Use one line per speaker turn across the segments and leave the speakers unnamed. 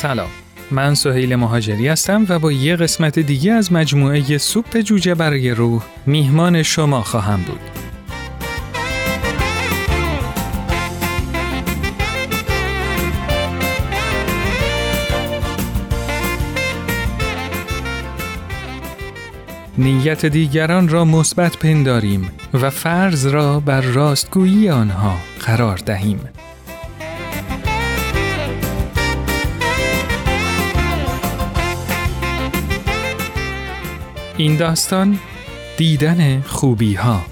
سلام من سهیل مهاجری هستم و با یه قسمت دیگه از مجموعه سوپ جوجه برای روح میهمان شما خواهم بود نیت دیگران را مثبت پنداریم و فرض را بر راستگویی آنها قرار دهیم. این داستان دیدن خوبی ها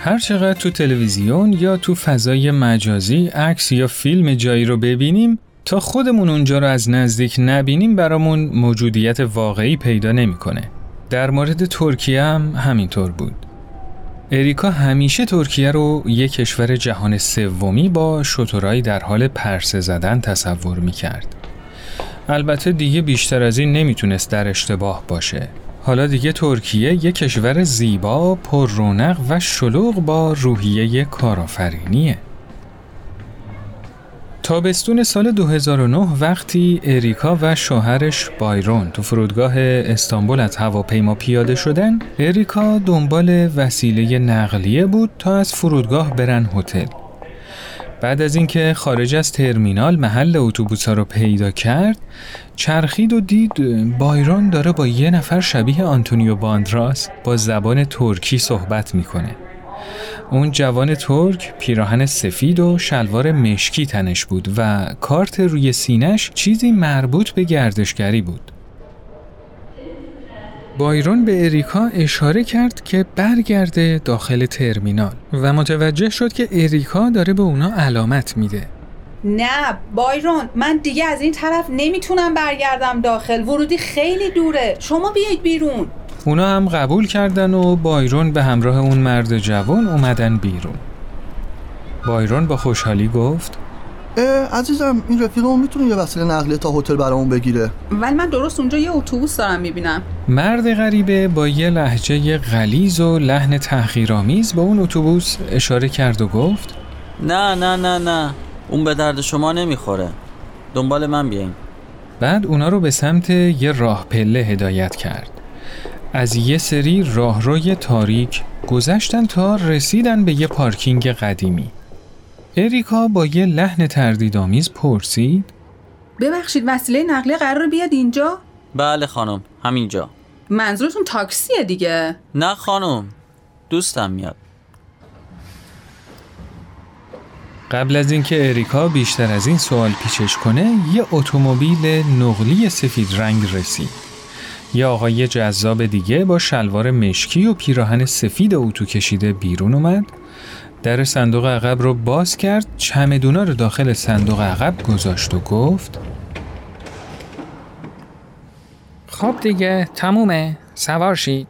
هر چقدر تو تلویزیون یا تو فضای مجازی عکس یا فیلم جایی رو ببینیم تا خودمون اونجا رو از نزدیک نبینیم برامون موجودیت واقعی پیدا نمی‌کنه. در مورد ترکیه هم همینطور بود. اریکا همیشه ترکیه رو یک کشور جهان سومی با شترایی در حال پرسه زدن تصور می‌کرد. البته دیگه بیشتر از این نمی‌تونست در اشتباه باشه. حالا دیگه ترکیه یک کشور زیبا، پر رونق و شلوغ با روحیه کارآفرینیه. تابستون سال 2009 وقتی اریکا و شوهرش بایرون تو فرودگاه استانبول از هواپیما پیاده شدن، اریکا دنبال وسیله نقلیه بود تا از فرودگاه برن هتل. بعد از اینکه خارج از ترمینال محل اتوبوس ها رو پیدا کرد چرخید و دید بایرون داره با یه نفر شبیه آنتونیو باندراس با زبان ترکی صحبت می‌کنه اون جوان ترک پیراهن سفید و شلوار مشکی تنش بود و کارت روی سینش چیزی مربوط به گردشگری بود. بایرون به اریکا اشاره کرد که برگرده داخل ترمینال و متوجه شد که اریکا داره به اونا علامت میده.
نه بایرون من دیگه از این طرف نمی‌تونم برگردم داخل. ورودی خیلی دوره. شما بیایید بیرون.
اونا هم قبول کردن و بایرون به همراه اون مرد جوان اومدن بیرون. بایرون با خوشحالی گفت
عزیزم این رفیقمون می‌تونه یه وسیله نقلیه تا هتل برامون بگیره.
ولی من درست اونجا یه اتوبوس دارم می‌بینم.
مرد غریبه با یه لحجه غلیز و لحن تحقیرآمیز به اون اتوبوس اشاره کرد و گفت
نه نه نه نه. اون به درد شما نمی‌خوره. دنبال من بیاین.
بعد اونا رو به سمت یه راه پله هدایت کرد. از یه سری راهروی تاریک گذشتن تا رسیدن به یه پارکینگ قدیمی. اریکا با یه لحن تردیدآمیز پرسید
ببخشید وسیله نقلیه قرار بیاد اینجا؟
بله خانم همینجا.
منظورتون تاکسیه دیگه؟
نه خانم دوستم میاد.
قبل از اینکه اریکا بیشتر از این سوال پیچش کنه یه اتومبیل نقلی سفید رنگ رسید. یه آقای جذاب دیگه با شلوار مشکی و پیراهن سفید اتو کشیده بیرون اومد. در صندوق عقب رو باز کرد چمدونا رو داخل صندوق عقب گذاشت و گفت خب دیگه تمومه سوار شید.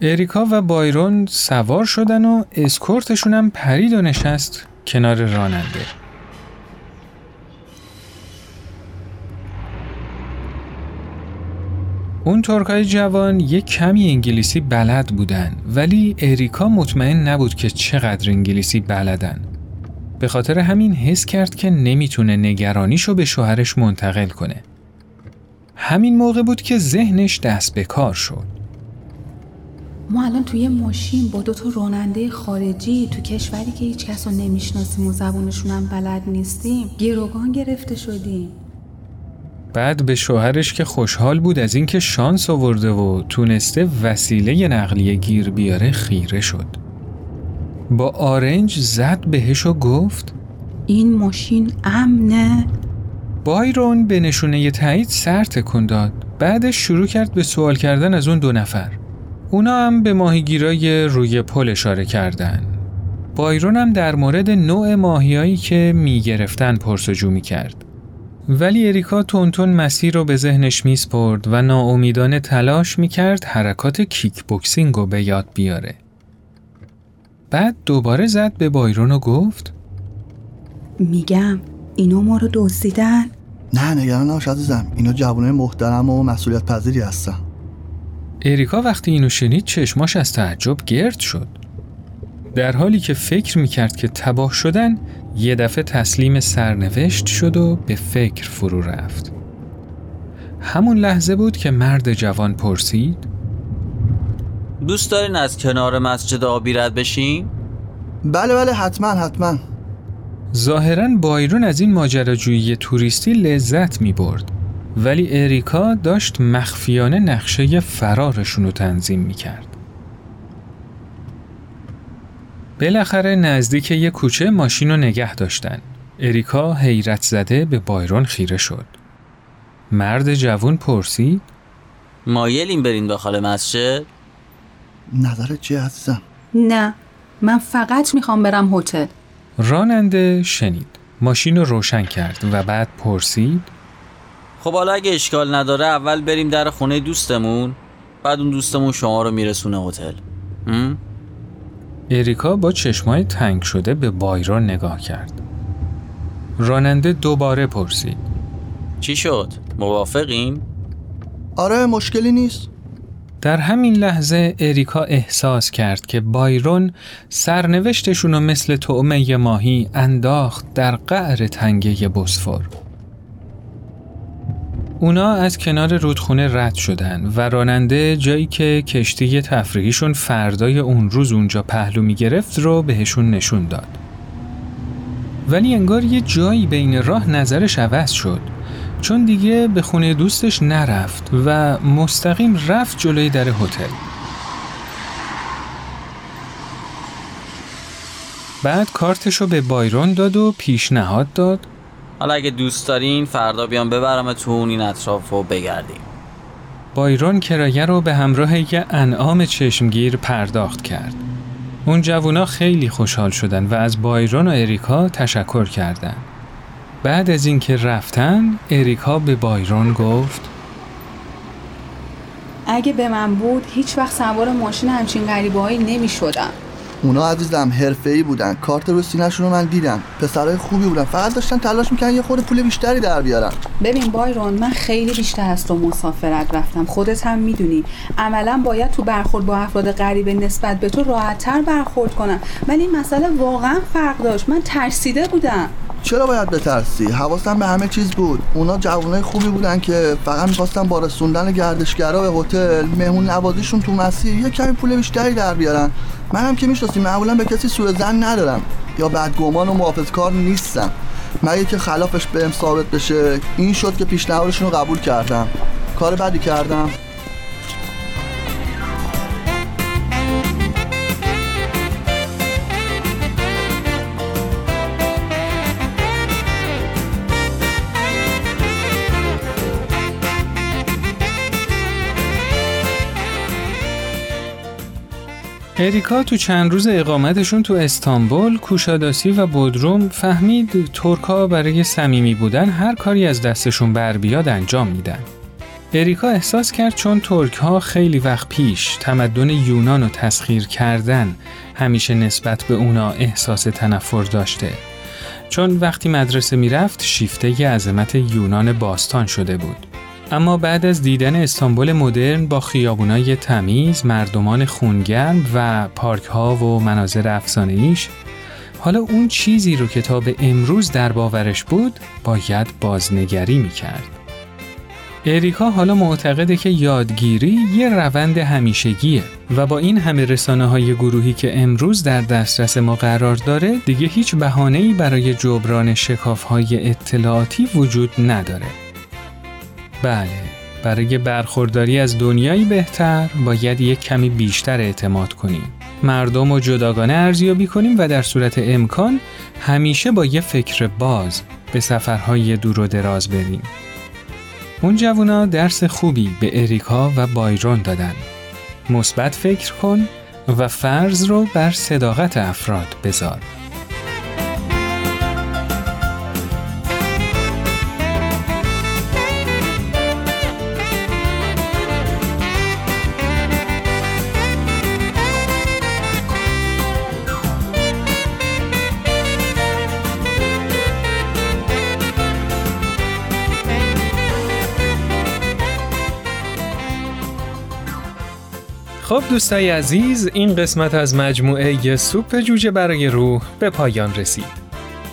اریکا و بایرون سوار شدن و اسکورتشون هم پرید و نشست کنار راننده. اون ترکای جوان یک کمی انگلیسی بلد بودن ولی اریکا مطمئن نبود که چقدر انگلیسی بلدن. به خاطر همین حس کرد که نمی‌تونه نگرانیشو به شوهرش منتقل کنه. همین موقع بود که ذهنش دست به کار شد.
ما الان توی ماشین با دو تا راننده خارجی تو کشوری که هیچ کس رو نمی‌شناسیم و زبونشون هم بلد نیستیم گروگان گرفته شدیم
بعد به شوهرش که خوشحال بود از اینکه شانس آورده و تونسته وسیله نقلیه گیر بیاره خیره شد. با آرنج زد بهش و گفت
این ماشین امنه؟
بایرون به نشونه تایید سر تکون داد. بعدش شروع کرد به سوال کردن از اون دو نفر. اونا هم به ماهیگیرای روی پل اشاره کردن. بایرون هم در مورد نوع ماهیایی که می‌گرفتن پرسجو می کرد. ولی اریکا تونتون مسیر رو به ذهنش میسپرد و ناامیدانه تلاش می‌کرد حرکات کیک بوکسینگ رو به یاد بیاره. بعد دوباره زد به بایرون و گفت
میگم اینا ما رو دزدیدن؟
نه نگران نباش عزیزم. اینا جوانای محترم و مسئولیت پذیری هستن.
اریکا وقتی اینو شنید چشماش از تعجب گرد شد. در حالی که فکر می‌کرد که تباه شدن یه دفعه تسلیم سرنوشت شد و به فکر فرو رفت همون لحظه بود که مرد جوان پرسید
دوست دارین از کنار مسجد آبی رد بشیم؟
بله بله حتما حتما
ظاهرا بایرون از این ماجراجویی توریستی لذت می برد ولی اریکا داشت مخفیانه نقشه فرارشون رو تنظیم می کرد. بالاخره نزدیک یه کوچه ماشین رو نگه داشتن. اریکا حیرت زده به بایرون خیره شد. مرد جوون پرسید
مایلیم برین داخل مسجد؟
نظرت چیه عزیزم
نه من فقط می‌خوام برم هتل
راننده شنید. ماشین رو روشن کرد و بعد پرسید
خب حالا اگه اشکال نداره اول بریم در خونه دوستمون بعد اون دوستمون شما رو میرسونه هتل هم؟
اریکا با چشمای تنگ شده به بایرون نگاه کرد. راننده دوباره پرسید.
چی شد؟ موافقین؟
آره مشکلی نیست
در همین لحظه اریکا احساس کرد که بایرون سرنوشتشون رو مثل طعمه ماهی انداخت در قعر تنگه بسفور. اونا از کنار رودخونه رد شدن و راننده جایی که کشتی تفریحیشون فردای اون روز اونجا پهلو می گرفت رو بهشون نشون داد. ولی انگار یه جایی بین راه نظرش عوض شد چون دیگه به خونه دوستش نرفت و مستقیم رفت جلوی در هتل. بعد کارتشو به بایرون داد و پیشنهاد داد
حالا اگه دوست دارین فردا بیام ببرمتون این اطراف رو بگردیم
بایرون کرایه رو به همراه یه انعام چشمگیر پرداخت کرد. اون جوونا خیلی خوشحال شدن و از بایرون و اریکا تشکر کردند. بعد از اینکه رفتن، اریکا به بایرون گفت
اگه به من بود هیچ وقت سوار ماشین همچین غریبه هایی نمی شدم
اونا عزیزم حرفه‌ای بودن. کارت رو سینه‌شون رو من دیدم. پسرای خوبی بودن. فقط داشتن تلاش می‌کنن یه خورده پول بیشتری در بیارن.
ببین بایرون من خیلی بیشتر از تو مسافرت رفتم. خودت هم می‌دونی. عملا باید تو برخورد با افراد غریبه نسبت به تو راحتتر برخورد کنم. ولی این مسئله واقعا فرق داشت. من ترسیده بودم.
چرا باید بترسی؟ حواسم به همه چیز بود. اونا جوانای خوبی بودن که فقط می‌خواستن با رسوندن گردشگرا به هتل مهمون نوازیشون تو مسیر یه کمی پول بیشتری در بیارن. منم که می‌شناسی معمولا به کسی سوء زن ندارم. یا بدگمان و محافظ کار نیستم. مگه که خلافش بهم ثابت بشه این شد که پیشنهادشون رو قبول کردم. کار بدی کردم.
اریکا تو چند روز اقامتشون تو استانبول، کوشاداسی و بودروم فهمید ترکا برای صمیمی بودن هر کاری از دستشون بر بیاد انجام میدن. اریکا احساس کرد چون ترک ها خیلی وقت پیش تمدن یونان رو تسخیر کردن همیشه نسبت به اونا احساس تنفر داشته. چون وقتی مدرسه می‌رفت شیفته عظمت یونان باستان شده بود. اما بعد از دیدن استانبول مدرن با خیابونای تمیز، مردمان خونگرم و پارک ها و مناظر افسانه‌ایش حالا اون چیزی رو که تا به امروز در باورش بود باید بازنگری می‌کرد. اریکا حالا معتقده که یادگیری یه روند همیشگیه و با این همه رسانه های گروهی که امروز در دسترس ما قرار داره دیگه هیچ بهانه‌ای برای جبران شکاف های اطلاعاتی وجود نداره. بله برای برخورداری از دنیایی بهتر باید یک کمی بیشتر اعتماد کنیم. مردم رو جداگانه ارزیابی کنیم و در صورت امکان همیشه با یه فکر باز به سفرهای دور و دراز بریم. اون جوونا درس خوبی به اریکا و بایرون دادن. مثبت فکر کن و فرض رو بر صداقت افراد بذار. خب دوستای عزیز این قسمت از مجموعه سوپ جوجه برای روح به پایان رسید.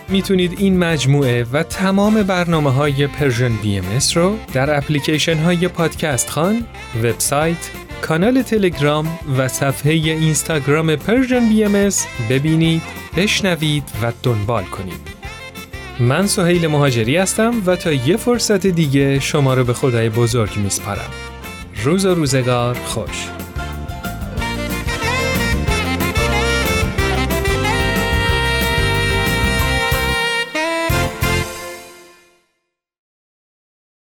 می‌تونید این مجموعه و تمام برنامه های Persian BM رو در اپلیکیشن های پادکست‌خوان، وبسایت، کانال تلگرام و صفحه اینستاگرام Persian BM ببینید، بشنوید و دنبال کنید. من سهیل مهاجری هستم و تا یه فرصت دیگه شما رو به خدای بزرگ میسپارم. روز و روزگار خوش.